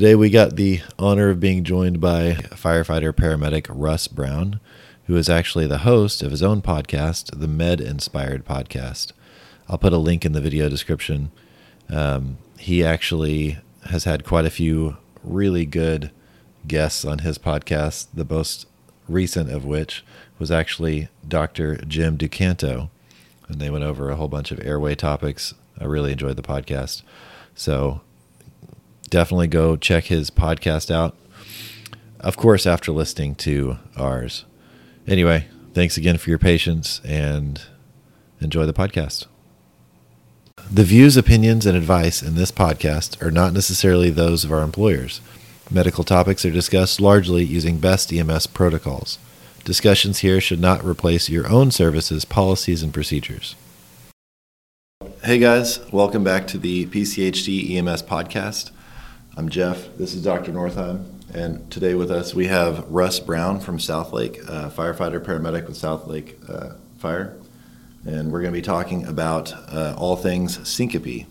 Today we got the honor of being joined by firefighter paramedic Russ Brown, who is actually the host of his own podcast, the Med Inspired Podcast. I'll put a link in the video description. Um, he actually has had quite a few really good guests on his podcast, the most recent of which was actually Dr. Jim DuCanto. And they went over a whole bunch of airway topics. I really enjoyed the podcast. So definitely go check his podcast out. Of course, after listening to ours. Anyway, thanks again for your patience and enjoy the podcast. The views, opinions, and advice in this podcast are not necessarily those of our employers. Medical topics are discussed largely using best EMS protocols. Discussions here should not replace your own services, policies, and procedures. Hey guys, welcome back to the PCHD EMS podcast. I'm Jeff. This is Dr. Northeim. And today with us we have Russ Brown from Southlake, uh, firefighter paramedic with Southlake uh, Fire. And we're going to be talking about uh, all things syncope.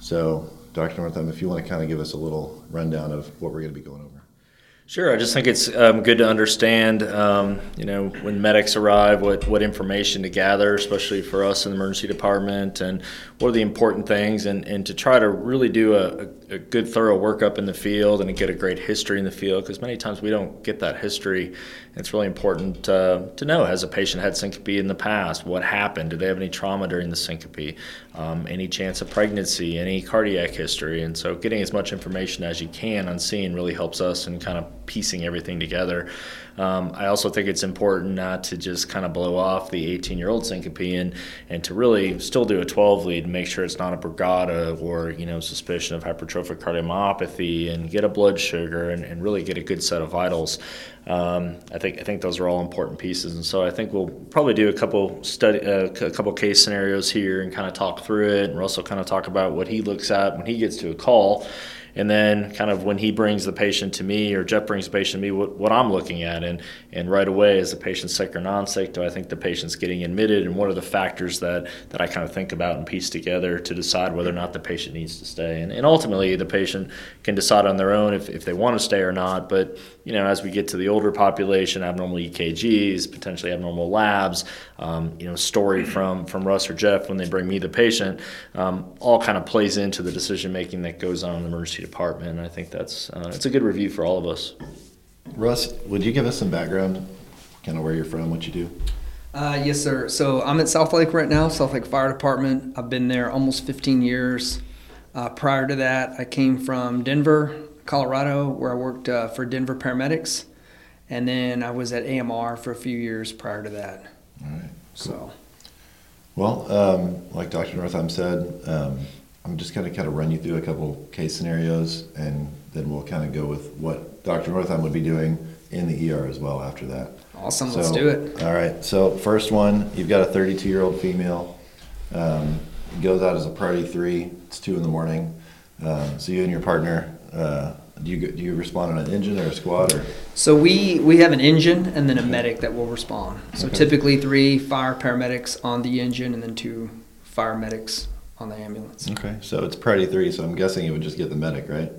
So, Dr. Northeim, if you want to kind of give us a little rundown of what we're going to be going over. Sure. I just think it's um, good to understand, um, you know, when medics arrive, what, what information to gather, especially for us in the emergency department, and what are the important things, and, and to try to really do a, a good, thorough workup in the field and get a great history in the field, because many times we don't get that history. It's really important uh, to know has a patient had syncope in the past? What happened? Did they have any trauma during the syncope? Um, any chance of pregnancy? Any cardiac history? And so, getting as much information as you can on scene really helps us in kind of piecing everything together. Um, I also think it's important not to just kind of blow off the 18 year old syncope and, and to really still do a 12 lead and make sure it's not a brugada or you know suspicion of hypertrophic cardiomyopathy and get a blood sugar and, and really get a good set of vitals. Um, I think I think those are all important pieces, and so I think we'll probably do a couple study, uh, a couple case scenarios here, and kind of talk through it. And Russell kind of talk about what he looks at when he gets to a call, and then kind of when he brings the patient to me or Jeff brings the patient to me, what, what I'm looking at, and and right away is the patient sick or non-sick? Do I think the patient's getting admitted, and what are the factors that that I kind of think about and piece together to decide whether or not the patient needs to stay? And, and ultimately, the patient can decide on their own if, if they want to stay or not. But you know, as we get to the older population, abnormal EKGs, potentially abnormal labs, um, you know, story from from Russ or Jeff when they bring me the patient, um, all kind of plays into the decision making that goes on in the emergency department. I think that's uh, it's a good review for all of us. Russ, would you give us some background, kind of where you're from, what you do? Uh, yes, sir. So I'm at Southlake right now, Southlake Fire Department. I've been there almost 15 years. Uh, prior to that, I came from Denver, Colorado, where I worked uh, for Denver Paramedics, and then I was at AMR for a few years prior to that. All right. Cool. So, Well, um, like Dr. Northeim said, um, I'm just going to kind of run you through a couple case scenarios, and then we'll kind of go with what Dr. Northeim would be doing in the ER as well after that. awesome. Let's do it. All right. So first one, you've got a 32 year old female. Um, goes out as a party three. It's two in the morning. Um, so you and your partner, uh, do you do you respond on an engine or a squad or? So we we have an engine and then a medic that will respond. So Okay. typically three fire paramedics on the engine and then two fire medics on the ambulance. Okay. So it's party three. So I'm guessing you would just get the medic, right?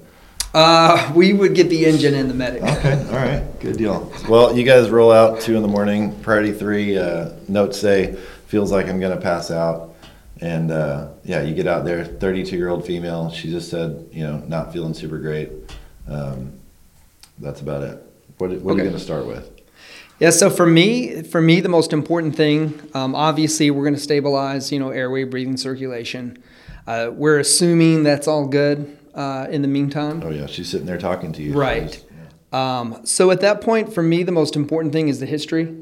Uh, we would get the engine and the medic. Okay, all right, good deal. Well, you guys roll out two in the morning. Priority three, uh, notes say, feels like I'm gonna pass out. And uh, yeah, you get out there, 32 year old female. She just said, you know, not feeling super great. Um, that's about it. What, what are you gonna start with? Yeah, so for me, for me, the most important thing, um, obviously, we're going to stabilize, you know, airway, breathing, circulation. Uh, we're assuming that's all good uh, in the meantime. Oh yeah, she's sitting there talking to you. Right. Yeah. Um, so at that point, for me, the most important thing is the history.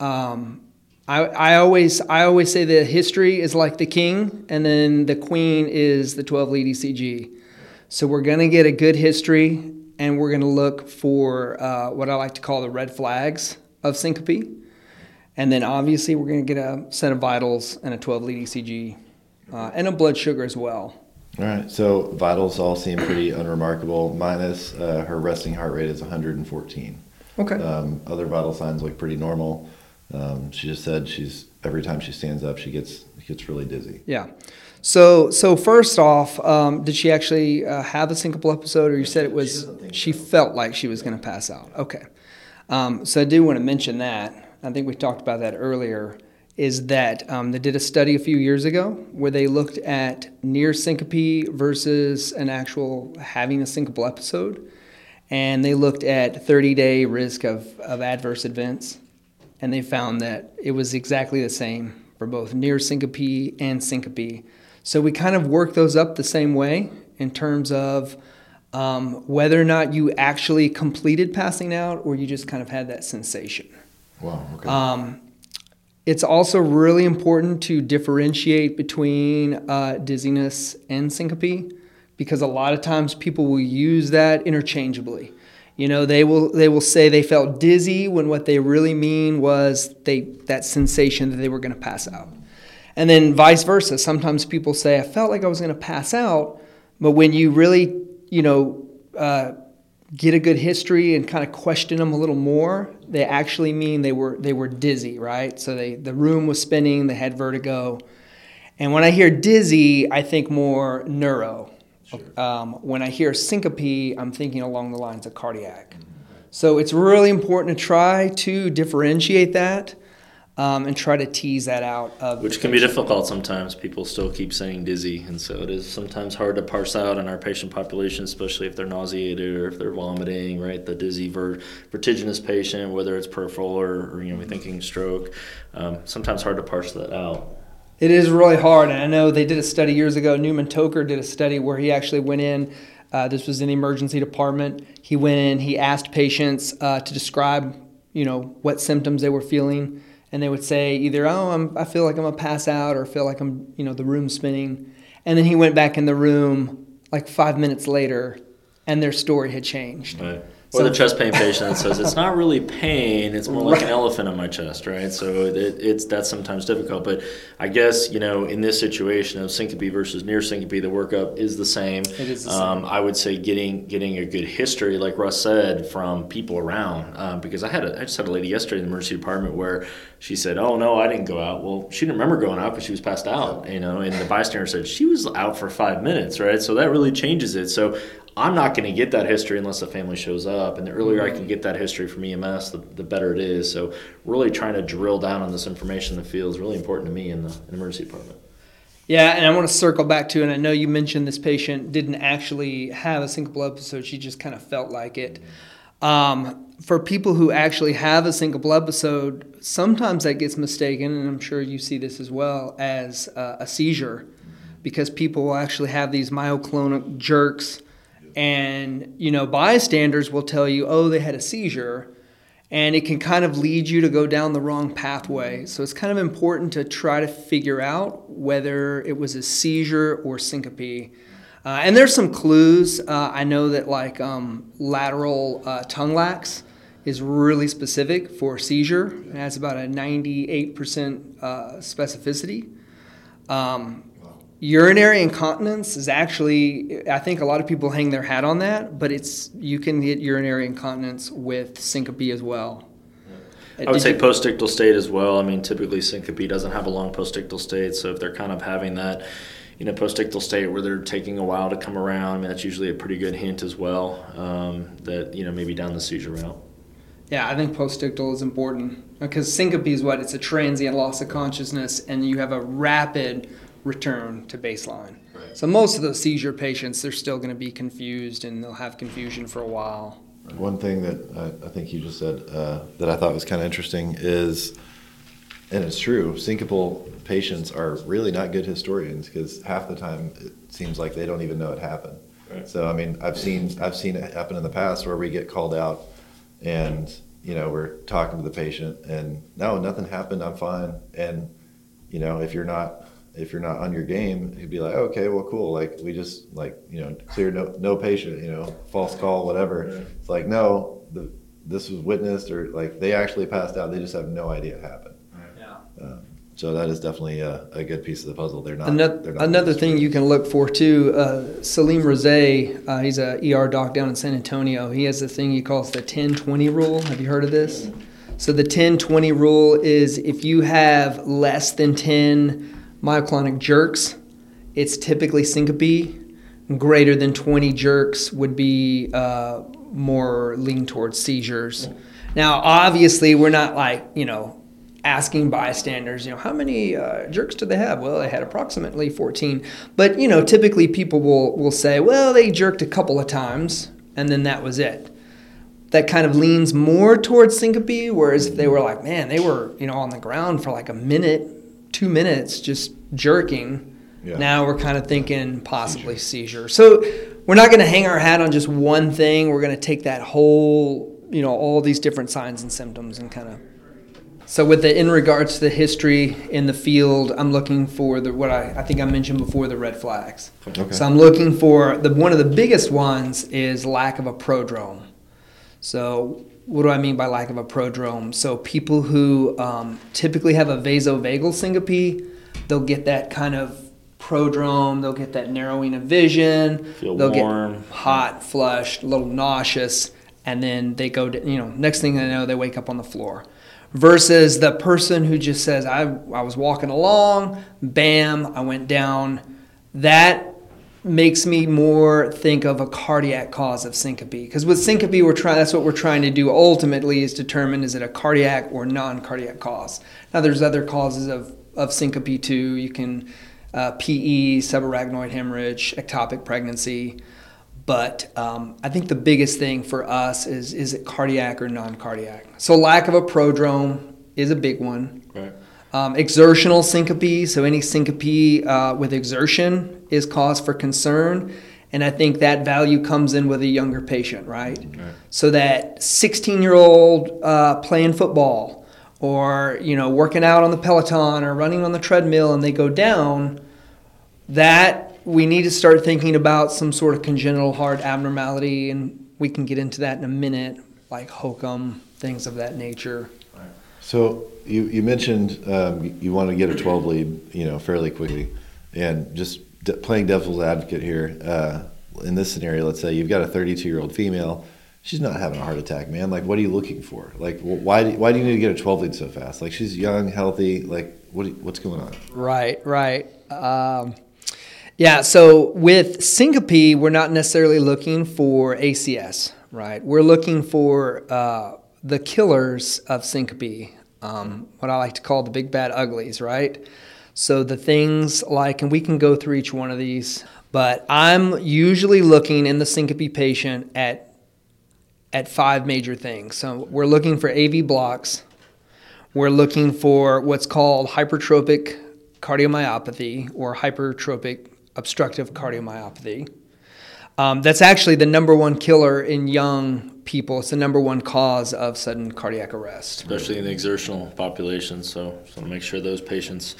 Um, I, I always I always say the history is like the king, and then the queen is the 12 lead ECG. So we're gonna get a good history, and we're gonna look for uh, what I like to call the red flags of syncope, and then obviously we're gonna get a set of vitals and a 12 lead ECG, uh, and a blood sugar as well. All right, so vitals all seem pretty unremarkable. Minus uh, her resting heart rate is 114. Okay. Um, other vital signs look pretty normal. Um, she just said she's every time she stands up, she gets gets really dizzy. Yeah. So, so first off, um, did she actually uh, have a syncopal episode, or you said it was she so. felt like she was going to pass out? Okay. Um, so I do want to mention that. I think we talked about that earlier. Is that um, they did a study a few years ago where they looked at near syncope versus an actual having a syncopal episode, and they looked at 30-day risk of, of adverse events, and they found that it was exactly the same for both near syncope and syncope. So we kind of work those up the same way in terms of um, whether or not you actually completed passing out or you just kind of had that sensation. Wow. Okay. Um, it's also really important to differentiate between uh, dizziness and syncope because a lot of times people will use that interchangeably. You know, they will they will say they felt dizzy when what they really mean was they that sensation that they were going to pass out. And then vice versa. Sometimes people say I felt like I was going to pass out, but when you really, you know, uh, get a good history and kind of question them a little more, they actually mean they were they were dizzy, right? So they the room was spinning, they had vertigo. And when I hear dizzy, I think more neuro. Um, when I hear syncope, I'm thinking along the lines of cardiac. So it's really important to try to differentiate that um, and try to tease that out of Which can be difficult sometimes. People still keep saying dizzy, and so it is sometimes hard to parse out in our patient population, especially if they're nauseated or if they're vomiting. Right, the dizzy, ver- vertiginous patient, whether it's peripheral or, or you know, we're thinking stroke. Um, sometimes hard to parse that out. It is really hard, and I know they did a study years ago. Newman Toker did a study where he actually went in. Uh, this was in the emergency department. He went in. He asked patients uh, to describe, you know, what symptoms they were feeling, and they would say either, "Oh, I'm, I feel like I'm gonna pass out," or "Feel like I'm, you know, the room's spinning." And then he went back in the room like five minutes later, and their story had changed. Right. Or So- the chest pain patient that says it's not really pain; it's more like an elephant on my chest, right? So it, it's that's sometimes difficult. But I guess you know, in this situation of syncope versus near syncope, the workup is the same. It is the Um, I would say getting getting a good history, like Russ said, from people around. Um, because I had a, I just had a lady yesterday in the emergency department where she said, "Oh no, I didn't go out." Well, she didn't remember going out because she was passed out, you know. And the bystander said she was out for five minutes, right? So that really changes it. So I'm not going to get that history unless the family shows up. And the earlier I can get that history from EMS, the, the better it is. So really trying to drill down on this information in the field is really important to me in the in emergency department. Yeah, and I want to circle back to, and I know you mentioned this patient didn't actually have a syncopal episode; she just kind of felt like it. Um, for people who actually have a syncopal episode, sometimes that gets mistaken, and I'm sure you see this as well as uh, a seizure, because people will actually have these myoclonic jerks, and you know bystanders will tell you, "Oh, they had a seizure." and it can kind of lead you to go down the wrong pathway. So it's kind of important to try to figure out whether it was a seizure or syncope. Uh, and there's some clues. Uh, I know that like um, lateral uh, tongue lac is really specific for seizure. It has about a 98% uh, specificity. Um, urinary incontinence is actually i think a lot of people hang their hat on that but it's you can get urinary incontinence with syncope as well I would say postictal state as well. I mean, typically syncope doesn't have a long postictal state, so if they're kind of having that, you know, postictal state where they're taking a while to come around, I mean, that's usually a pretty good hint as well um, that you know maybe down the seizure route. yeah i think postictal is important because syncope is what it's a transient loss of consciousness and you have a rapid return to baseline. So most of those seizure patients they're still going to be confused and they'll have confusion for a while. One thing that I, I think you just said uh, that I thought was kind of interesting is, and it's true, syncopal patients are really not good historians because half the time it seems like they don't even know it happened. Right. So I mean, I've seen I've seen it happen in the past where we get called out, and you know we're talking to the patient, and no, nothing happened, I'm fine, and you know if you're not if you're not on your game, he'd be like, okay, well, cool. Like we just like you know clear no no patient, you know, false call, whatever. It's like no, the this was witnessed or like they actually passed out. They just have no idea it happened. yeah Um, So that is definitely a, a good piece of the puzzle. They're not. Another, they're not another thing you can look for too, uh, Salim Rezaie, uh, he's a ER doc down in San Antonio. He has a thing he calls the 10-20 rule. Have you heard of this? So the 10-20 rule is if you have less than 10 myoclonic jerks, it's typically syncope. Greater than 20 jerks would be uh, more lean towards seizures. Now, obviously, we're not like, you know, asking bystanders, you know, how many uh, jerks do they have? Well, they had approximately 14. But, you know, typically people will, will say, well, they jerked a couple of times and then that was it. That kind of leans more towards syncope, whereas if they were like, man, they were, you know, on the ground for like a minute, two minutes just jerking, Yeah. now we're kind of thinking possibly seizure. So we're not going to hang our hat on just one thing. We're going to take that whole, you know, all these different signs and symptoms and kind of so with the in regards to the history in the field, I'm looking for the what I, I think I mentioned before the red flags. Okay. So I'm looking for the one of the biggest ones is lack of a prodrome. So what do I mean by lack of a prodrome? So people who um, typically have a vasovagal syncope, they'll get that kind of prodrome. They'll get that narrowing of vision. Feel they'll warm. get hot, flushed, a little nauseous, and then they go. To, you know, next thing they know, they wake up on the floor. Versus the person who just says, "I I was walking along, bam, I went down." That makes me more think of a cardiac cause of syncope. Because with syncope we're trying that's what we're trying to do ultimately is determine is it a cardiac or non-cardiac cause? Now there's other causes of, of syncope too. You can uh, pe subarachnoid hemorrhage ectopic pregnancy. But um, i think the biggest thing for us is is it cardiac or non-cardiac? So lack of a prodrome is a big one. Right. Um, exertional syncope, so any syncope uh, with exertion is cause for concern. And I think that value comes in with a younger patient, right? So that 16 year old uh, playing football or, you know, working out on the Peloton or running on the treadmill and they go down, that we need to start thinking about some sort of congenital heart abnormality. And we can get into that in a minute, like HOCM, things of that nature. So you, you mentioned um, you- want to get a 12 lead, you know, fairly quickly, and just d- playing devil's advocate here. Uh, in this scenario, let's say you've got a 32 year old female, she's not having a heart attack, man. Like, what are you looking for? Like, why do, why do you need to get a 12 lead so fast? Like, she's young, healthy. Like, what you- what's going on? Right, right. Um, yeah, so with syncope, we're not necessarily looking for ACS, right? We're looking for uh, the killers of syncope, um, what I like to call the big bad uglies, right? So the things like, and we can go through each one of these, but I'm usually looking in the syncope patient at at five major things. So we're looking for AV blocks, we're looking for what's called hypertrophic cardiomyopathy or hypertrophic obstructive cardiomyopathy. Um, that's actually the number one killer in young people. It's the number one cause of sudden cardiac arrest. especially in the exertional population. So, so to make sure those patients,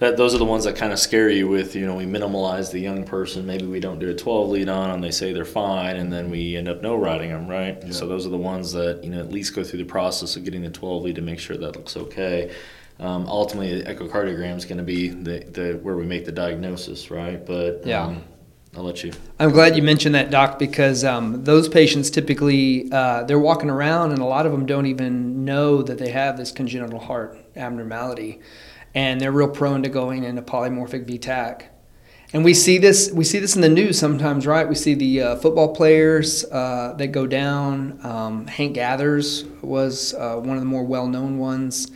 that those are the ones that kind of scare you with, you know, we minimalize the young person. Maybe we don't do a 12 lead on them. They say they're fine, and then we end up no riding them, right? So those are the ones that you know at least go through the process of getting the 12 lead to make sure that looks okay. Um, ultimately, the echocardiogram is going to be the, the where we make the diagnosis, right? But Yeah. um, I'll let you. I'm glad you mentioned that, Doc, because um, those patients typically uh, they're walking around, and a lot of them don't even know that they have this congenital heart abnormality, and they're real prone to going into polymorphic V-tach. And we see this we see this in the news sometimes, right? We see the uh, football players uh, that go down. Um, Hank Gathers was uh, one of the more well known ones.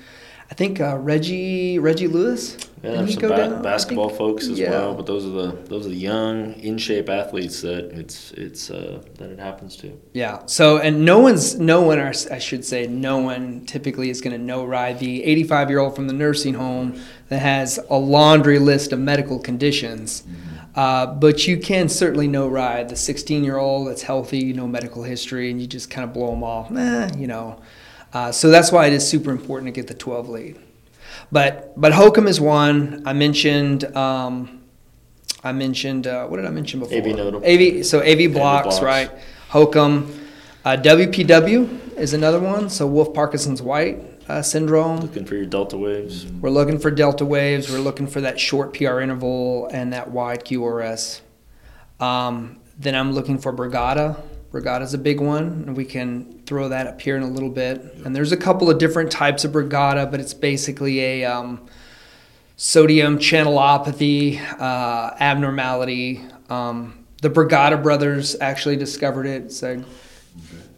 I think uh, Reggie Reggie Lewis. Yeah, there's some ba-? Basketball folks as yeah. well, but those are the those are the young, in shape athletes that it's it's uh, that it happens to. Yeah. So, and no one's, no one, or I should say, no one typically is going to know ride the 85 year old from the nursing home that has a laundry list of medical conditions. Uh, but you can certainly know ride the 16 year old that's healthy, no medical history, and you just kind of blow them off. Eh, you know. Uh, so that's why it is super important to get the 12 lead. But but HOCM is one. I mentioned. Um, I mentioned uh, what did I mention before? AV nodal. AV so AV blocks, blocks. right? HOCM. Uh, WPW is another one. So Wolff Parkinson's White uh, syndrome. Looking for your delta waves. We're looking for delta waves. We're looking for that short PR interval and that wide QRS. Um, then I'm looking for Brugada. Brugada's a big one, and we can throw that up here in a little bit. And there's a couple of different types of Brugada, but it's basically a um, sodium channelopathy uh, abnormality. Um, the Brugada brothers actually discovered it. It's a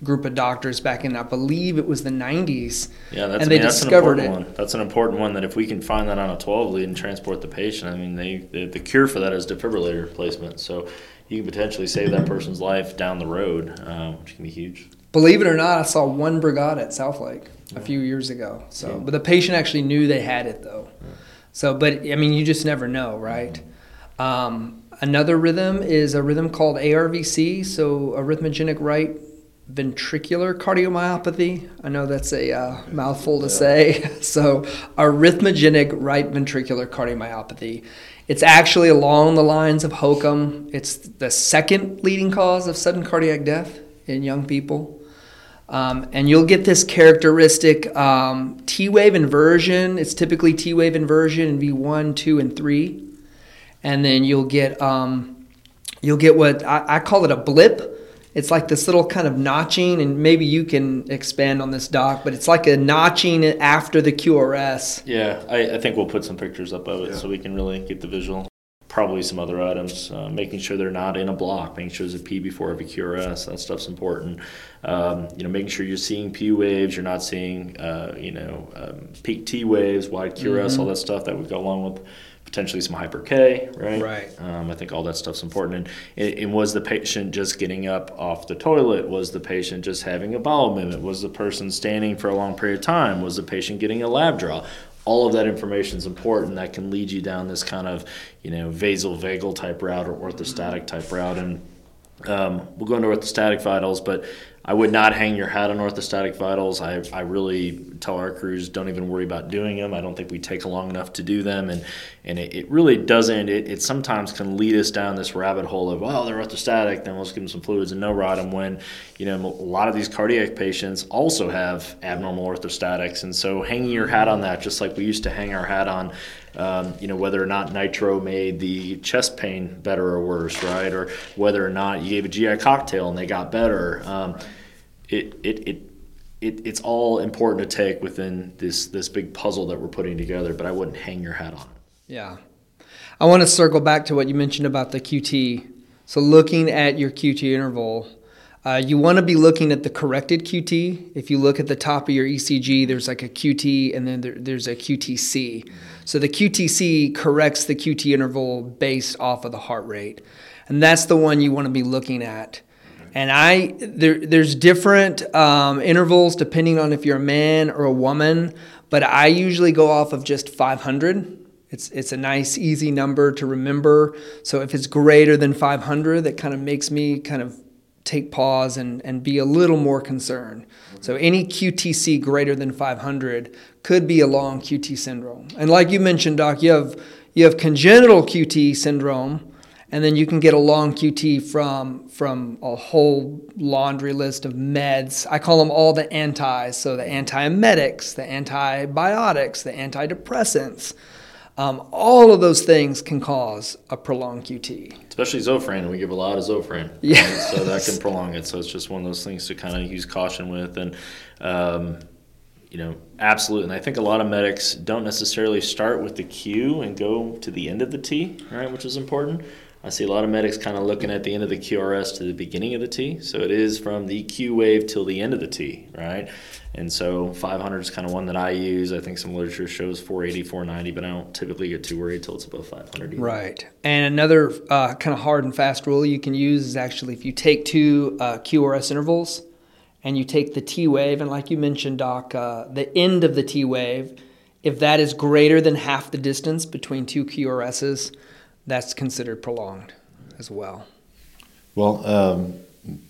group of doctors back in, I believe it was the 90s. Yeah, that's, and I mean, that's discovered an it. important one. That's an important one that if we can find that on a 12 lead and transport the patient, I mean, they, the, the cure for that is defibrillator replacement. So you can potentially save that person's life down the road, um, which can be huge. Believe it or not, I saw one Brugada at Southlake a few years ago. So, but the patient actually knew they had it though. So, but I mean, you just never know, right? Um, another rhythm is a rhythm called ARVC, so arrhythmogenic right ventricular cardiomyopathy. I know that's a uh, mouthful to say. So, arrhythmogenic right ventricular cardiomyopathy. It's actually along the lines of HOCM. It's the second leading cause of sudden cardiac death in young people. Um, and you'll get this characteristic um, T wave inversion. It's typically T wave inversion in V1, 2, and 3. And then you'll get um, you'll get what I, I call it a blip. It's like this little kind of notching, and maybe you can expand on this, Doc, but it's like a notching after the QRS. Yeah, I, I think we'll put some pictures up of it so we can really get the visual. Probably some other items, uh, making sure they're not in a block, making sure there's a P before every QRS. That stuff's important. Um, you know, making sure you're seeing P waves, you're not seeing, uh, you know, um, peak T waves, wide QRS, all that stuff that would go along with potentially some hyper K, right? Right. Um, I think all that stuff's important. And, and was the patient just getting up off the toilet? Was the patient just having a bowel movement? Was the person standing for a long period of time? Was the patient getting a lab draw? All of that information is important. That can lead you down this kind of, you know, vasovagal type route or orthostatic type route. And um, we'll go into orthostatic vitals, but I would not hang your hat on orthostatic vitals. I, I really tell our crews don't even worry about doing them. I don't think we take long enough to do them, and and it, it really doesn't. It, it sometimes can lead us down this rabbit hole of oh they're orthostatic, then let's give them some fluids and no rod them. When you know a lot of these cardiac patients also have abnormal orthostatics, and so hanging your hat on that, just like we used to hang our hat on um, you know, whether or not nitro made the chest pain better or worse, right? Or whether or not you gave a GI cocktail and they got better. Um, it, it, it, it, it's all important to take within this, this big puzzle that we're putting together, but I wouldn't hang your hat on it. Yeah. I want to circle back to what you mentioned about the QT. So, looking at your QT interval, uh, you want to be looking at the corrected QT. If you look at the top of your ECG, there's like a QT and then there, there's a QTC. So the QTC corrects the QT interval based off of the heart rate, and that's the one you want to be looking at. And I there, there's different um, intervals depending on if you're a man or a woman, but I usually go off of just 500. It's it's a nice easy number to remember. So if it's greater than 500, that kind of makes me kind of take pause and, and be a little more concerned. So any QTC greater than 500 could be a long QT syndrome. And like you mentioned, Doc, you have you have congenital QT syndrome, and then you can get a long QT from from a whole laundry list of meds. I call them all the antis. So the antiemetics, the antibiotics, the antidepressants. Um, all of those things can cause a prolonged QT. Especially Zofran, we give a lot of Zofran. Yeah. right? So that can prolong it. So it's just one of those things to kind of use caution with. And, um, you know, absolutely. And I think a lot of medics don't necessarily start with the Q and go to the end of the T, right, which is important. I see a lot of medics kind of looking at the end of the QRS to the beginning of the T. So it is from the Q wave till the end of the T, right? And so 500 is kind of one that I use. I think some literature shows 480, 490, but I don't typically get too worried till it's above 500. either. Right. And another uh, kind of hard and fast rule you can use is actually if you take two uh, QRS intervals and you take the T wave, and like you mentioned, Doc, uh, the end of the T wave, if that is greater than half the distance between two QRSs, that's considered prolonged as well. Well, um,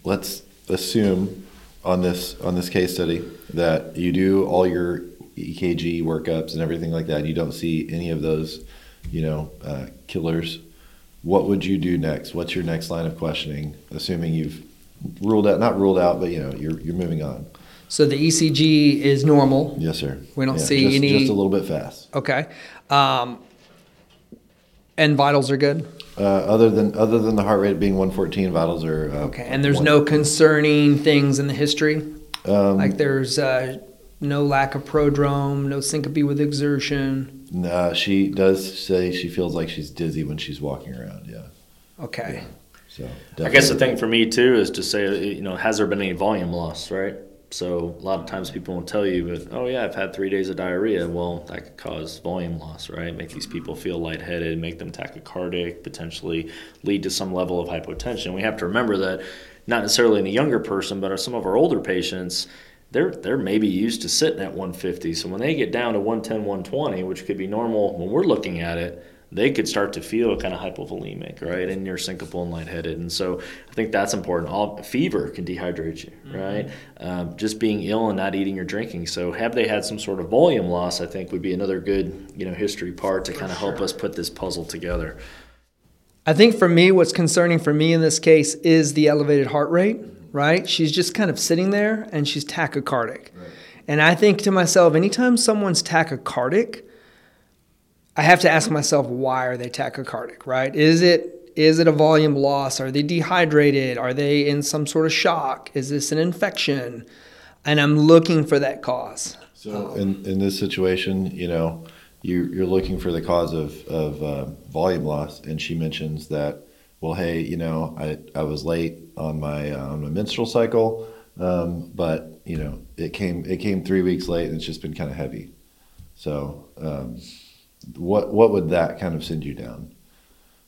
let's assume on this on this case study that you do all your EKG workups and everything like that. And you don't see any of those, you know, uh, killers. What would you do next? What's your next line of questioning? Assuming you've ruled out, not ruled out, but you know, you're you're moving on. So the ECG is normal. Yes, sir. We don't Yeah, see just, any- Just a little bit fast. Okay. Um, and vitals are good. Uh, other than other than the heart rate being 114, vitals are uh, Okay. And there's no concerning things in the history. Um, Like there's uh, no lack of prodrome, no syncope with exertion. Nah, she does say she feels like she's dizzy when she's walking around. Yeah. Okay. So. I guess the thing for me too is to say, you know, has there been any volume loss, right? So a lot of times people won't tell you, oh yeah, I've had three days of diarrhea. Well, that could cause volume loss, right? Make these people feel lightheaded, make them tachycardic, potentially lead to some level of hypotension. We have to remember that not necessarily in a younger person, but some of our older patients, they're they're maybe used to sitting at 150. So when they get down to 110, 120, which could be normal when we're looking at it, they could start to feel kind of hypovolemic, right? And you're syncopal and lightheaded. And so I think that's important. All fever can dehydrate you, right? Um, just being ill and not eating or drinking. So have they had some sort of volume loss? I think would be another good, you know, history part to kind of help us put this puzzle together. I think for me, what's concerning for me in this case is the elevated heart rate, right? She's just kind of sitting there and she's tachycardic. And I think to myself, anytime someone's tachycardic, I have to ask myself, why are they tachycardic, right? Is it is it a volume loss? Are they dehydrated? Are they in some sort of shock? Is this an infection? And I'm looking for that cause. So in, in this situation, you know, you, you're looking for the cause of, of uh, volume loss, and she mentions that, well, hey, you know, I, I was late on my uh, on my menstrual cycle, um, but you know, it came it came three weeks late, and it's just been kind of heavy. So, um, what what would that kind of send you down?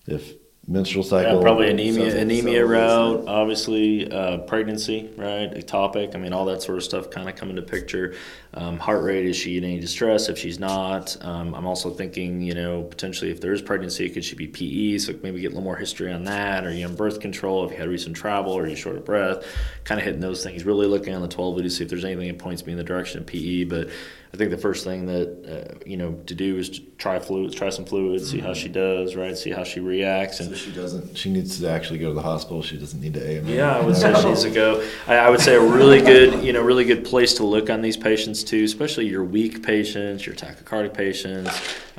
If menstrual cycle, Yeah, probably anemia, anemia route, obviously uh, pregnancy, right? Ectopic. I mean, all that sort of stuff kind of come into picture. Um, heart rate, is she in any distress? If she's not, um, I'm also thinking, you know, potentially if there is pregnancy, could she be PE? So maybe get a little more history on that. Are you on birth control? If you had recent travel, or are you short of breath? Kind of hitting those things. Really looking on the 12 lead to see if there's anything that points me in the direction of PE. But I think the first thing that uh, you know to do is to try fluids, try some fluids, see how she does, right? See how she reacts, and So she doesn't. She needs to actually go to the hospital. She doesn't need to AMA. yeah, I would say she needs to go. I, I would say a really good, you know, really good place to look on these patients too, especially your weak patients, your tachycardic patients,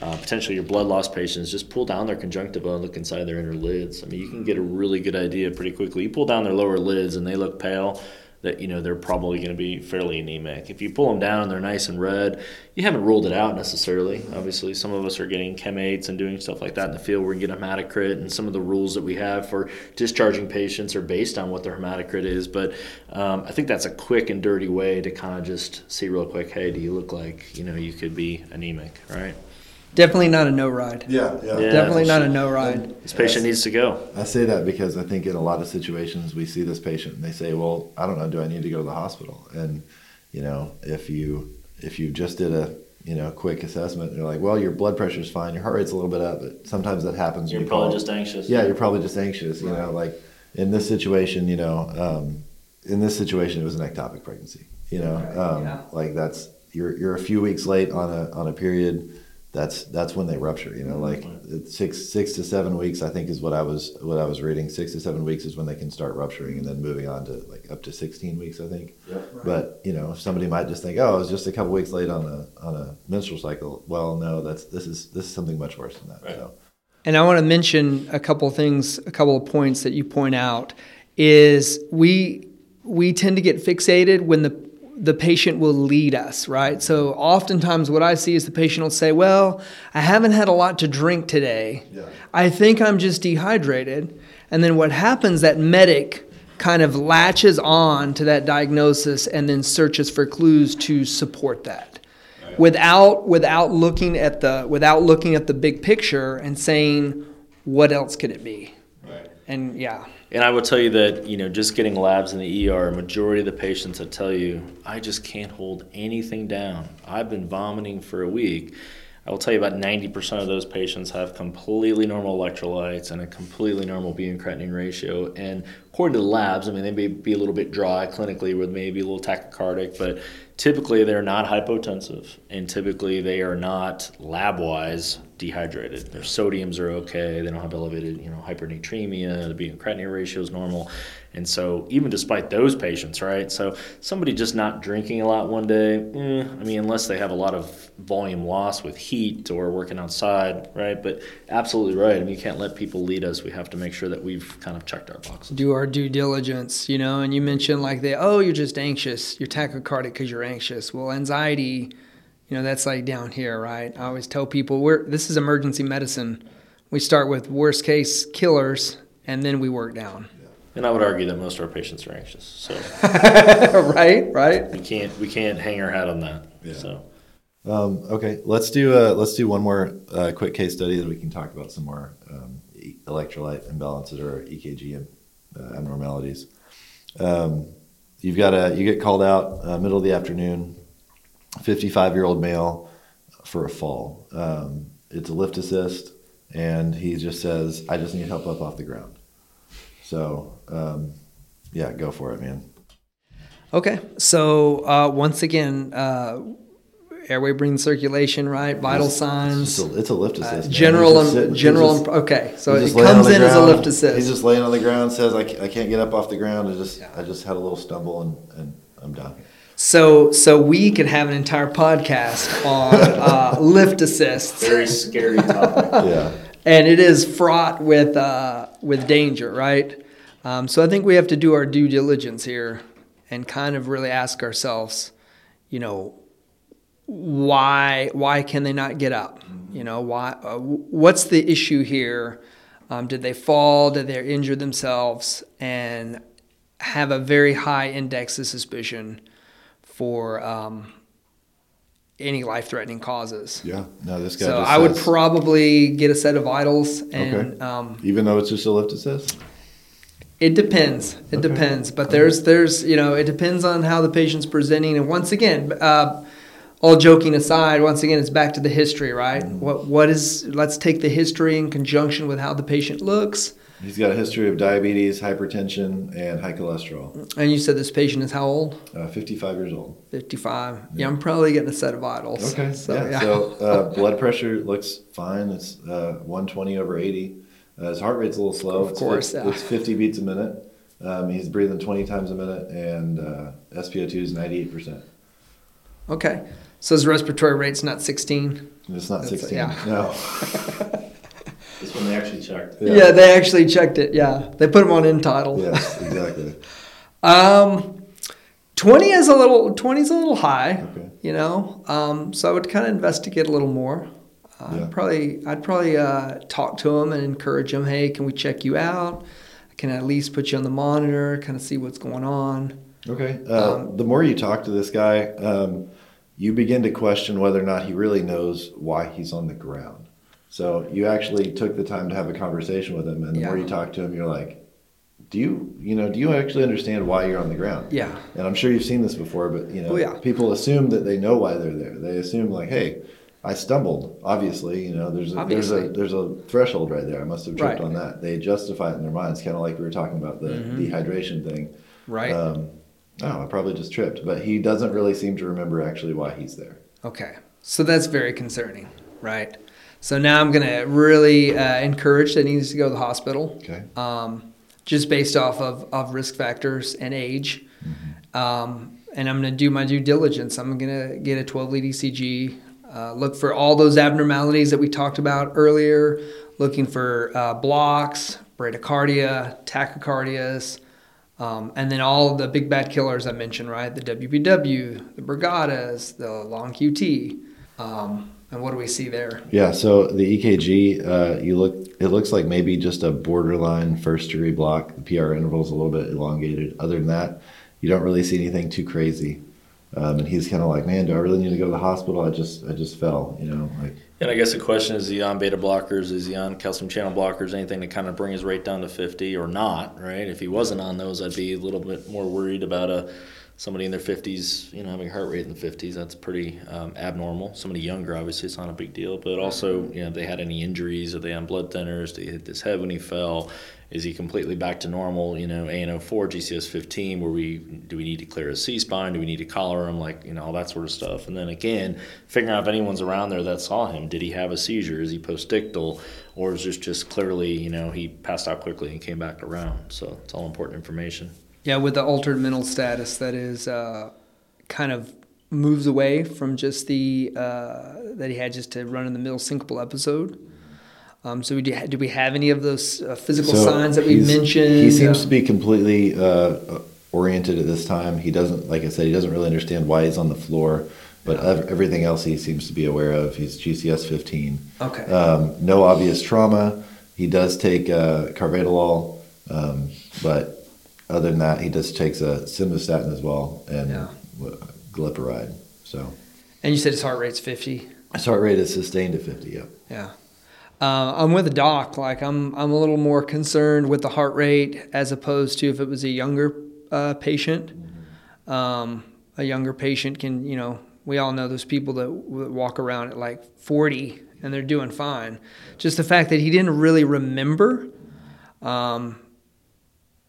uh, potentially your blood loss patients. Just pull down their conjunctiva and look inside their inner lids. I mean, you can get a really good idea pretty quickly. You pull down their lower lids and they look pale. That you know they're probably going to be fairly anemic. If you pull them down they're nice and red, you haven't ruled it out necessarily. Obviously, some of us are getting chem 8s and doing stuff like that in the field. We're getting hematocrit, and some of the rules that we have for discharging patients are based on what their hematocrit is. But um, I think that's a quick and dirty way to kind of just see real quick. Hey, do you look like you know you could be anemic, right? Definitely not a no ride. Yeah, yeah. Yeah. Definitely not a no ride. This patient needs to go. I say that because I think in a lot of situations we see this patient and they say, "Well, I don't know, do I need to go to the hospital?" And you know, if you if you just did a you know quick assessment, and you're like, "Well, your blood pressure's fine, your heart rate's a little bit up," but sometimes that happens. You're probably call- just anxious. yeah, you're probably just anxious. You know, like in this situation, you know, um, in this situation, it was an ectopic pregnancy. You know, Right, um, yeah. like that's you're you're a few weeks late on a on a period. That's that's when they rupture. You know, like mm-hmm. six six to seven weeks. I think is what I was what I was reading. Six to seven weeks is when they can start rupturing, and then moving on to like up to sixteen weeks. I think. But you know, somebody might just think, oh, I was just a couple weeks late on a on a menstrual cycle. Well, no, that's this is this is something much worse than that. Right. So. And I want to mention a couple of things, a couple of points that you point out is we we tend to get fixated when the the patient will lead us, right? So oftentimes what I see is the patient will say, "Well, I haven't had a lot to drink today. Yeah. I think I'm just dehydrated." And then what happens that medic kind of latches on to that diagnosis and then searches for clues to support that without without looking at the without looking at the big picture and saying what else could it be Right. and yeah And I will tell you that, you know, just getting labs in the ER, majority of the patients that tell you, I just can't hold anything down. I've been vomiting for a week. I will tell you about 90% of those patients have completely normal electrolytes and a completely normal BUN creatinine ratio. And according to the labs, I mean, they may be a little bit dry clinically with maybe a little tachycardic, but typically they're not hypotensive. And typically they are not lab wise dehydrated. Their sodiums are okay. They don't have elevated, you know, hypernatremia. The BUN creatinine ratio is normal. And so, even despite those patients, right? So, somebody just not drinking a lot one day, eh, I mean, unless they have a lot of volume loss with heat or working outside, right? But absolutely right. I mean, you can't let people lead us. We have to make sure that we've kind of checked our boxes. Do our due diligence, you know, and you mentioned like the, oh, you're just anxious. You're tachycardic because you're anxious. Well, anxiety, you know, that's like down here, right? I always tell people we're, this is emergency medicine. We start with worst case killers and then we work down. And I would argue that most of our patients are anxious. So right, right. we can't we can't hang our hat on that. Yeah. So Um, okay, let's do uh, let's do one more uh, quick case study that we can talk about some more um, e- electrolyte imbalances or EKG uh, abnormalities. Um, you've got a you get called out uh, middle of the afternoon, fifty five year old male for a fall. Um, it's a lift assist, and he just says, "I just need help up off the ground." So um, yeah, go for it, man. Okay, so uh, once again, uh, airway breathing circulation, right? Vital It's signs, a, it's a lift uh, assist. man. general, um, sitting- general. just- okay, so it just laying on comes in as a lift assist. He's just laying on the ground. Says, "I, I can't get up off the ground. I just Yeah. I just had a little stumble and, and I'm done." So, so we could have an entire podcast on uh, lift assists, very scary topic. Yeah, and it is fraught with uh, with danger, right? Um, so I think we have to do our due diligence here and kind of really ask ourselves, you know, why why can they not get up? You know, why? Uh, what's the issue here? Um, did they fall? Did they injure themselves? And have a very high index of suspicion for um, any life-threatening causes. yeah. No, this guy. So I would says- probably get a set of vitals, and Okay. um, even though it's just a lift assist. it depends. It Okay. depends, but there's there's you know it depends on how the patient's presenting, and once again. Uh, all joking aside, once again, it's back to the history, right? Mm-hmm. What what is? Let's take the history in conjunction with how the patient looks. He's got a history of diabetes, hypertension, and high cholesterol. And you said this patient is how old? Uh, 55 years old. Fifty-five. Yeah, I'm probably getting a set of vitals. Okay. So yeah. yeah. So uh, blood pressure looks fine. It's uh, 120 over 80. Uh, his heart rate's a little slow. Of It's course, yeah. It's 50 beats a minute. Um, he's breathing 20 times a minute, and uh, SpO2 is 98%. okay. So his respiratory rate's not 16. It's not That's- 16. yeah. No. This one they actually checked. Yeah. they actually checked it. Yeah, they put him on end tidal. yes, exactly. Um, 20 is a little 20 is a little high. Okay. You know, um, so I would kind of investigate a little more. Uh, Yeah. Probably, I'd probably uh, talk to him and encourage him. Hey, can we check you out? I can at least put you on the monitor, kind of see what's going on. Okay. Uh, Um, the more you talk to this guy, um, you begin to question whether or not he really knows why he's on the ground. So you actually took the time to have a conversation with him, and the more you talk to him, you're like, "Do you, you know, do you actually understand why you're on the ground?" Yeah. And I'm sure you've seen this before, but you know, Oh, yeah. people assume that they know why they're there. They assume like, "Hey, I stumbled." Obviously, you know, there's a Obviously. there's a there's a threshold right there. I must have tripped Right. on that. They justify it in their minds, kind of like we were talking about the dehydration thing. Right. Um, oh, I probably just tripped, but he doesn't really seem to remember actually why he's there. Okay. So that's very concerning, right? So now I'm going to really uh, encourage that he needs to go to the hospital. Okay. um, just based off of, of risk factors and age. Um, and I'm going to do my due diligence. I'm going to get a 12 lead ECG, uh, look for all those abnormalities that we talked about earlier, looking for uh, blocks, bradycardia, tachycardias, um, and then all the big bad killers I mentioned, right? The WPW, the Brugadas, the long QT. Um, and what do we see there? Yeah. So the EKG, uh, you look, it looks like maybe just a borderline first degree block. The PR interval is a little bit elongated. Other than that, you don't really see anything too crazy. Um, and he's kind of like, man, do I really need to go to the hospital? I just, I just fell, you know, like, And I guess the question is: Is he on beta blockers? Is he on calcium channel blockers? Anything to kind of bring his rate down to 50 or not? Right? If he wasn't on those, I'd be a little bit more worried about a somebody in their 50s, you know, having a heart rate in the 50s, that's pretty um, abnormal. Somebody younger, obviously, it's not a big deal. But also, you know, if they had any injuries, are they on blood thinners? Did he hit his head when he fell? Is he completely back to normal? You know, ANO4, GCS 15, where we do we need to clear a C spine? Do we need to collar him? Like, you know, all that sort of stuff. And then again, figuring out if anyone's around there that saw him. Did he have a seizure? Is he postictal? Or is this just clearly, you know, he passed out quickly and came back around? So it's all important information. Yeah, with the altered mental status, that is uh, kind of moves away from just the uh, that he had just to run in the mill syncopal episode. Um, so, we do, do we have any of those uh, physical So signs that we mentioned? He seems Uh, to be completely uh, oriented at this time. He doesn't, like I said, he doesn't really understand why he's on the floor, but ev- everything else he seems to be aware of. He's GCS 15. okay. Um, no obvious trauma. He does take uh, carvedilol, um, but other than that, he just takes a simvastatin as well and Yeah. glypiride. So and you said his heart rate's 50. his heart rate is sustained at 50. Yep. Yeah. Uh, I'm with the doc. Like I'm, I'm a little more concerned with the heart rate as opposed to if it was a younger uh, patient. Um, a younger patient can, you know, we all know those people that, that walk around at like 40 and they're doing fine. Just the fact that he didn't really remember. Um,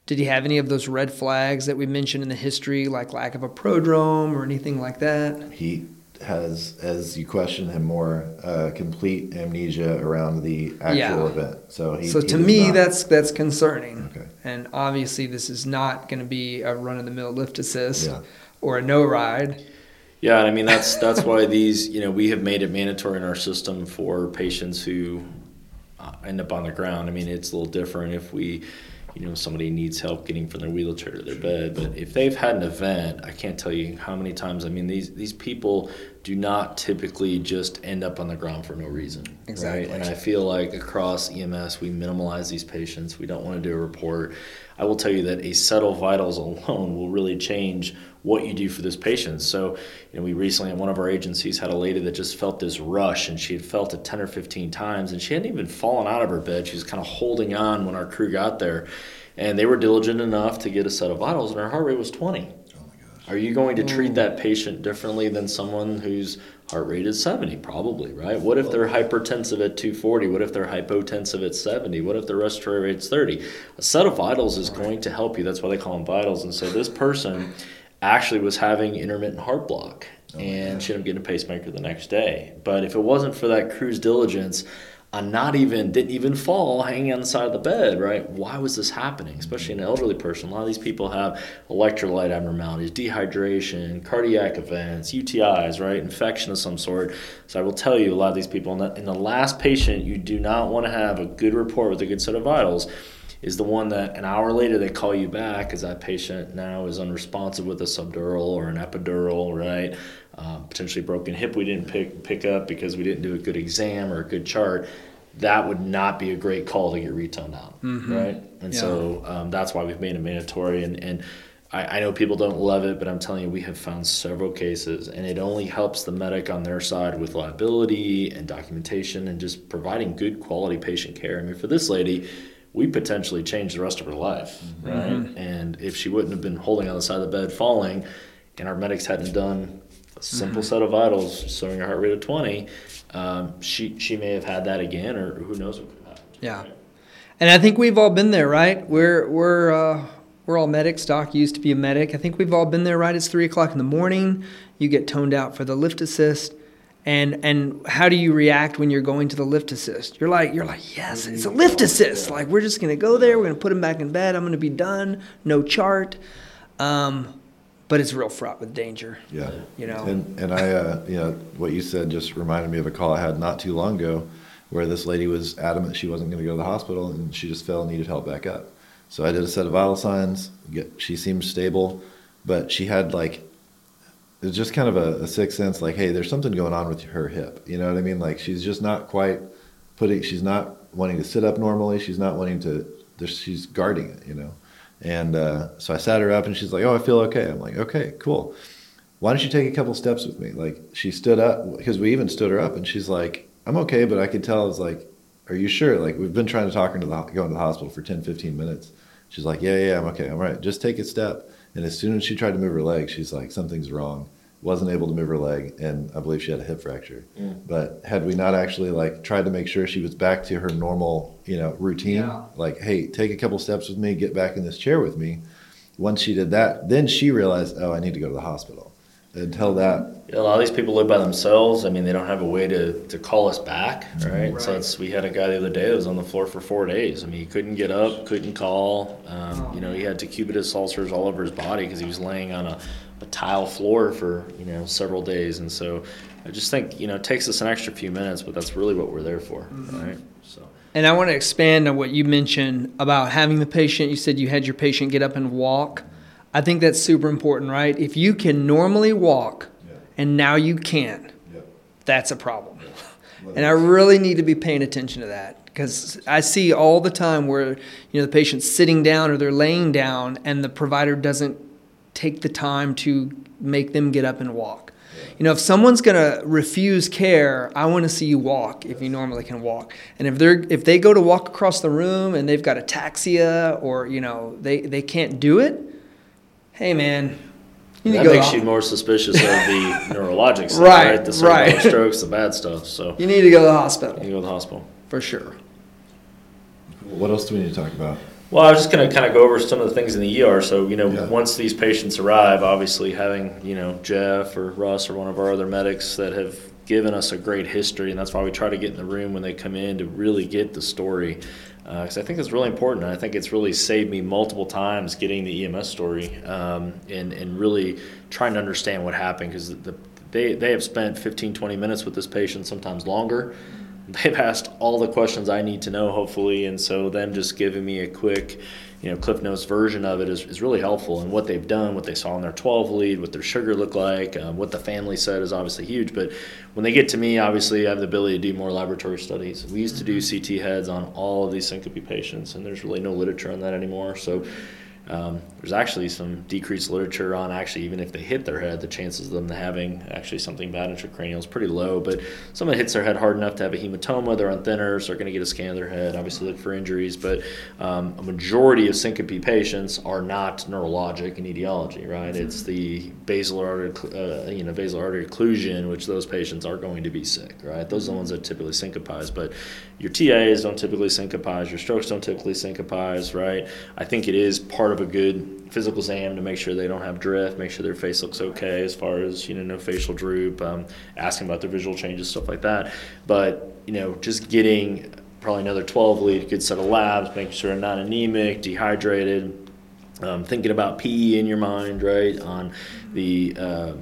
did he have any of those red flags that we mentioned in the history, like lack of a prodrome or anything like that? He has, as you question him more, uh, complete amnesia around the actual Yeah. event. So he. so he to me, not- that's that's concerning. Okay. And obviously, this is not going to be a run of the mill lift assist Yeah. or a no ride. Yeah, and I mean that's that's why these you know we have made it mandatory in our system for patients who uh, end up on the ground. I mean it's a little different if we you know somebody needs help getting from their wheelchair to their bed, but if they've had an event, I can't tell you how many times. I mean these these people do not typically just end up on the ground for no reason. Exactly. Right? And I feel like across EMS we minimalize these patients. We don't want to do a report. I will tell you that a set of vitals alone will really change what you do for this patient. So, you know, we recently at one of our agencies had a lady that just felt this rush and she had felt it 10 or 15 times and she hadn't even fallen out of her bed. She was kind of holding on when our crew got there. And they were diligent enough to get a set of vitals and her heart rate was 20. Are you going to treat mm. that patient differently than someone whose heart rate is 70? Probably, right? What if they're hypertensive at 240? What if they're hypotensive at 70? What if their respiratory rate's 30? A set of vitals is going to help you. That's why they call them vitals. And so this person actually was having intermittent heart block oh and she ended up getting a pacemaker the next day. But if it wasn't for that crew's diligence, on not even didn't even fall hanging on the side of the bed, right? Why was this happening? Especially an elderly person. A lot of these people have electrolyte abnormalities, dehydration, cardiac events, UTIs, right? Infection of some sort. So I will tell you, a lot of these people in the, in the last patient, you do not want to have a good report with a good set of vitals. Is the one that an hour later they call you back because that patient now is unresponsive with a subdural or an epidural, right? Um, potentially broken hip we didn't pick pick up because we didn't do a good exam or a good chart. That would not be a great call to get retoned out, right? And Yeah. so um, that's why we've made it mandatory. And, and I, I know people don't love it, but I'm telling you, we have found several cases, and it only helps the medic on their side with liability and documentation and just providing good quality patient care. I mean, for this lady, we potentially changed the rest of her life, right? And if she wouldn't have been holding on the side of the bed, falling, and our medics hadn't done a simple set of vitals, showing a heart rate of 20, um, she she may have had that again, or who knows what could happen. Yeah. And I think we've all been there, right? We're we're uh, we're all medics. Doc used to be a medic. I think we've all been there, right? It's three o'clock in the morning. You get toned out for the lift assist, and and how do you react when you're going to the lift assist? You're like you're like yes, it's a lift assist. Like we're just gonna go there. We're gonna put him back in bed. I'm gonna be done. No chart. Um, but it's real fraught with danger. Yeah. You know. And and I, uh, you know, what you said just reminded me of a call I had not too long ago, where this lady was adamant she wasn't going to go to the hospital, and she just fell and needed help back up. So I did a set of vital signs. Get, she seemed stable, but she had like, it's just kind of a, a sixth sense, like, hey, there's something going on with her hip. You know what I mean? Like she's just not quite putting. She's not wanting to sit up normally. She's not wanting to. She's guarding it. You know. And uh, so I sat her up, and she's like, "Oh, I feel okay." I'm like, "Okay, cool. Why don't you take a couple steps with me?" Like she stood up because we even stood her up, and she's like, "I'm okay," but I could tell I was like, "Are you sure?" Like we've been trying to talk her into the, going to the hospital for 10, 15 minutes. She's like, "Yeah, yeah, I'm okay. I'm all right. Just take a step." And as soon as she tried to move her leg, she's like, something's wrong. Wasn't able to move her leg, and I believe she had a hip fracture. But had we not actually like tried to make sure she was back to her normal, you know, routine, Yeah. like, hey, take a couple steps with me, get back in this chair with me. Once she did that, then she realized, oh, I need to go to the hospital. Until that, Yeah, a lot of these people live by themselves. I mean, they don't have a way to, to call us back, right? So Right. it's, we had a guy the other day that was on the floor for four days. I mean, he couldn't get up, couldn't call. Um, you know, he had decubitus ulcers all over his body because he was laying on a, a tile floor for you know several days. And so, I just think you know it takes us an extra few minutes, but that's really what we're there for, mm-hmm. right? So. And I want to expand on what you mentioned about having the patient. You said you had your patient get up and walk. I think that's super important, right? If you can normally walk and now you can't, that's a problem. And I really need to be paying attention to that because I see all the time where you know the patient's sitting down or they're laying down and the provider doesn't take the time to make them get up and walk. You know, if someone's going to refuse care, I want to see you walk if you normally can walk. And if they're if they go to walk across the room and they've got ataxia or you know they they can't do it, hey man, you need That to go makes to- you more suspicious of the neurologic side, Right, right? The right. strokes, the bad stuff. So you need to go to the hospital you go to the hospital. for sure. what else do we need to talk about? Well, I was just going to kind of go over some of the things in the ER. So, you know, Yeah. once these patients arrive, obviously having, you know, Jeff or Russ or one of our other medics that have given us a great history, and that's why we try to get in the room when they come in to really get the story. Because I think it's really important. and I think it's really saved me multiple times getting the EMS story um, and, and really trying to understand what happened because the, they, they have spent 15, 20 minutes with this patient, sometimes longer they've asked all the questions I need to know, hopefully, and so them just giving me a quick, you know, Cliff Notes version of it is, is really helpful. And what they've done, what they saw in their 12 lead, what their sugar looked like, um, what the family said is obviously huge. But when they get to me, obviously, I have the ability to do more laboratory studies. We used to do CT heads on all of these syncope patients, and there's really no literature on that anymore. So um, there's actually some decreased literature on actually even if they hit their head, the chances of them having actually something bad intracranial is pretty low. But someone hits their head hard enough to have a hematoma, they're on thinners, they're going to get a scan of their head, obviously look for injuries. But um, a majority of syncope patients are not neurologic in etiology, right? It's the basilar artery, uh, you know, basilar artery occlusion, which those patients are going to be sick, right? Those are the ones that typically syncopize. But your TAs don't typically syncopize, your strokes don't typically syncopize, right? I think it is part of a good physical exam to make sure they don't have drift, make sure their face looks okay as far as, you know, no facial droop, um, asking about their visual changes, stuff like that. But, you know, just getting probably another 12 lead, good set of labs, making sure they're not anemic, dehydrated, um, thinking about PE in your mind, right? On the uh,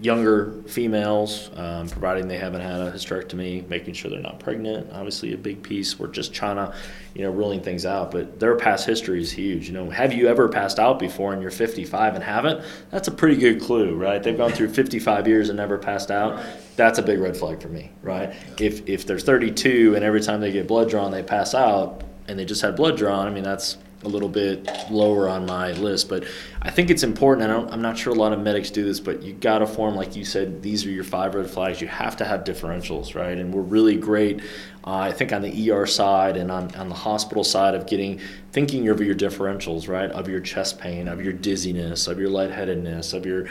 younger females, um, providing they haven't had a hysterectomy, making sure they're not pregnant. Obviously, a big piece. We're just trying to, you know, ruling things out. But their past history is huge. You know, have you ever passed out before and you're 55 and haven't? That's a pretty good clue, right? They've gone through 55 years and never passed out. That's a big red flag for me, right? If if they're 32 and every time they get blood drawn they pass out and they just had blood drawn, I mean that's a little bit lower on my list, but I think it's important. I don't, I'm not sure a lot of medics do this, but you got to form, like you said, these are your five red flags. You have to have differentials, right? And we're really great, uh, I think, on the ER side and on, on the hospital side of getting thinking of your differentials, right? Of your chest pain, of your dizziness, of your lightheadedness, of your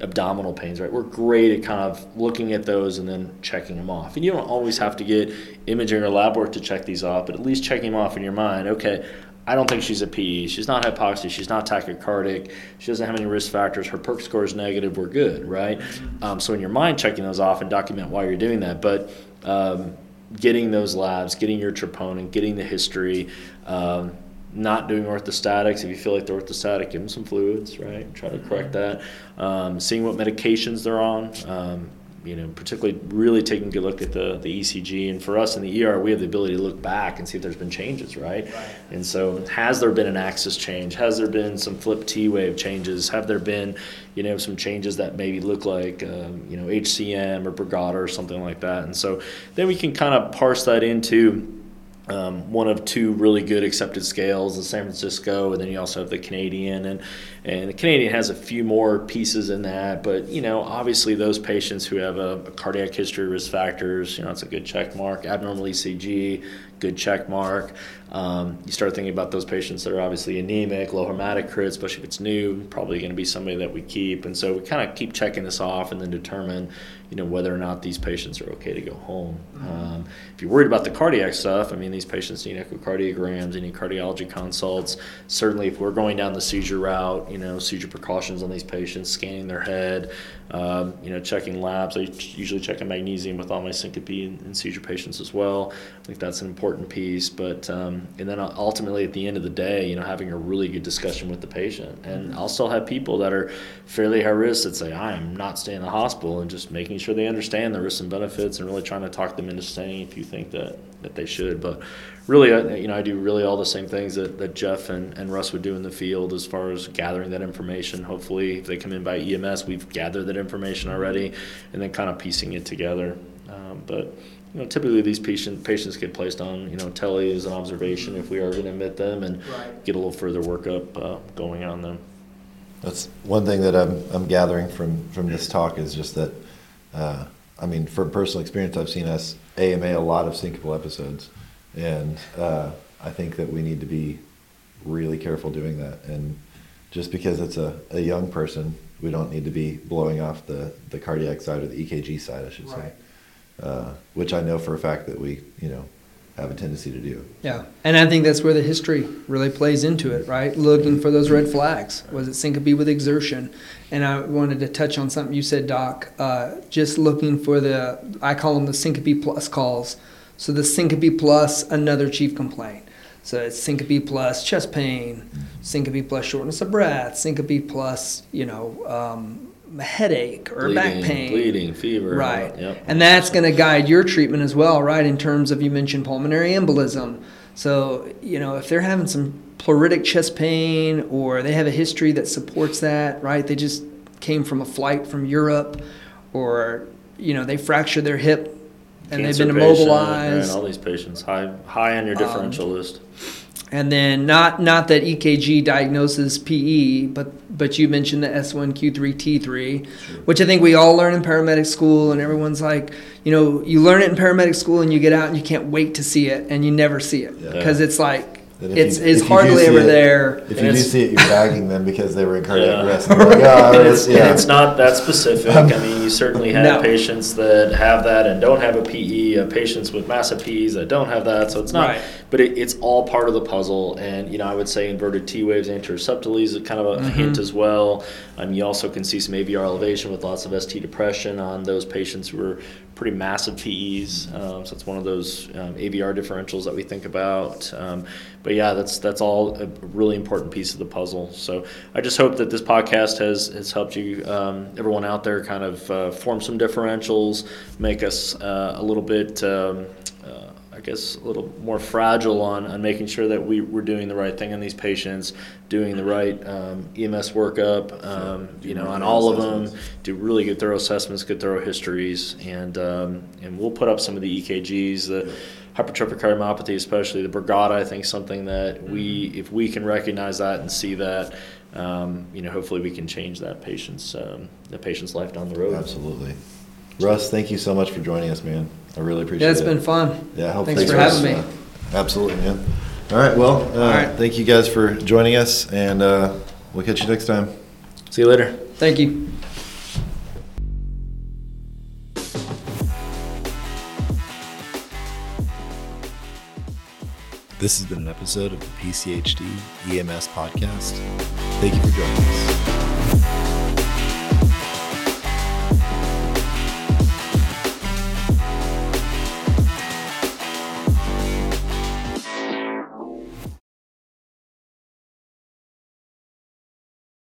abdominal pains, right? We're great at kind of looking at those and then checking them off. And you don't always have to get imaging or lab work to check these off, but at least checking them off in your mind. Okay, I don't think she's a PE. She's not hypoxia. She's not tachycardic. She doesn't have any risk factors. Her PERC score is negative. We're good, right? Um, so in your mind, checking those off and document why you're doing that. But um, getting those labs, getting your troponin, getting the history, um, not doing orthostatics. If you feel like they're orthostatic, give them some fluids, right? Try to correct that. Um, seeing what medications they're on. You know, particularly really taking a good look at the, the ECG. And for us in the ER, we have the ability to look back and see if there's been changes, right? And so, has there been an axis change? Has there been some flip T wave changes? Have there been, you know, some changes that maybe look like, um, you know, HCM or Brugada or something like that? And so, then we can kind of parse that into um, one of two really good accepted scales, the San Francisco, and then you also have the Canadian, and and the Canadian has a few more pieces in that, but you know, obviously those patients who have a, a cardiac history risk factors, you know, it's a good check mark. Abnormal ECG, good check mark. Um, you start thinking about those patients that are obviously anemic, low hematocrit, especially if it's new, probably going to be somebody that we keep. And so we kind of keep checking this off and then determine, you know, whether or not these patients are okay to go home. Mm-hmm. Um, if you're worried about the cardiac stuff, I mean, these patients need echocardiograms, they need cardiology consults. Certainly, if we're going down the seizure route, you know, seizure precautions on these patients, scanning their head, um, you know, checking labs. I usually check a magnesium with all my syncope and, and, seizure patients as well. I think that's an important piece. But um, and then ultimately at the end of the day, you know, having a really good discussion with the patient. And I'll still have people that are fairly high risk that say, I am not staying in the hospital, and just making sure they understand the risks and benefits, and really trying to talk them into staying if you think that that they should. But really, you know, I do really all the same things that, that Jeff and, and Russ would do in the field as far as gathering that information. Hopefully, if they come in by EMS, we've gathered that information already, and then kind of piecing it together. Um, but you know, typically these patient, patients get placed on, you know, tele as an observation if we are going to admit them and right. get a little further workup uh, going on them. That's one thing that I'm, I'm gathering from, from this talk is just that, uh, I mean, from personal experience, I've seen us AMA a lot of syncopal episodes and uh, I think that we need to be really careful doing that. And just because it's a, a young person, we don't need to be blowing off the, the cardiac side or the EKG side, I should right. say. Uh, which I know for a fact that we, you know, have a tendency to do. Yeah, and I think that's where the history really plays into it, right? Looking for those red flags. Was it syncope with exertion? And I wanted to touch on something you said, Doc. Uh, just looking for the, I call them the syncope plus calls. So the syncope plus another chief complaint. So it's syncope plus chest pain, syncope plus shortness of breath, syncope plus you know um, headache or bleeding, back pain, bleeding, fever, right? Yep. And that's going to guide your treatment as well, right? In terms of you mentioned pulmonary embolism. So you know if they're having some pleuritic chest pain or they have a history that supports that, right? They just came from a flight from Europe, or you know they fractured their hip and they've been immobilized. and all these patients high high on your um, differential um, list. And then not not that EKG diagnoses PE, but but you mentioned the S1Q3T3, sure. which I think we all learn in paramedic school, and everyone's like, you know, you learn it in paramedic school, and you get out and you can't wait to see it, and you never see it because yeah. it's like it's, you, it's hardly ever it, there. If you do see it, you're bagging them because they were in cardiac yeah. arrest. Like, oh, and, it's, yeah. and, it's, not that specific. I mean, you certainly have no. patients that have that and don't have a PE, uh, patients with massive PEs that don't have that. So it's not, right. But it, it's all part of the puzzle. And, you know, I would say inverted T waves anterior subtly is kind of a, mm-hmm. hint as well. Um, you also can see some AVR elevation with lots of ST depression on those patients who are pretty massive PEs. Um, so it's one of those um, AVR differentials that we think about. Um, but yeah, that's that's all a really important piece of the puzzle. So I just hope that this podcast has has helped you, um, everyone out there, kind of uh, form some differentials, make us uh, a little bit. Um, uh, I guess a little more fragile on, on making sure that we, we're doing the right thing on these patients, doing the right um, EMS workup, um, you know, on all of them, do really good thorough assessments, good thorough histories, and um, and we'll put up some of the EKGs, the hypertrophic cardiomyopathy, especially the Brugada. I think something that we, if we can recognize that and see that, um, you know, hopefully we can change that patient's um, the patient's life down the road. Absolutely. Russ, thank you so much for joining us, man. I really appreciate it. Yeah, it's been fun. Yeah, hope thanks for having me. Uh, absolutely, man. All right, well, uh, All right. thank you guys for joining us, and uh, we'll catch you next time. See you later. Thank you. This has been an episode of the PCHD EMS podcast. Thank you for joining us.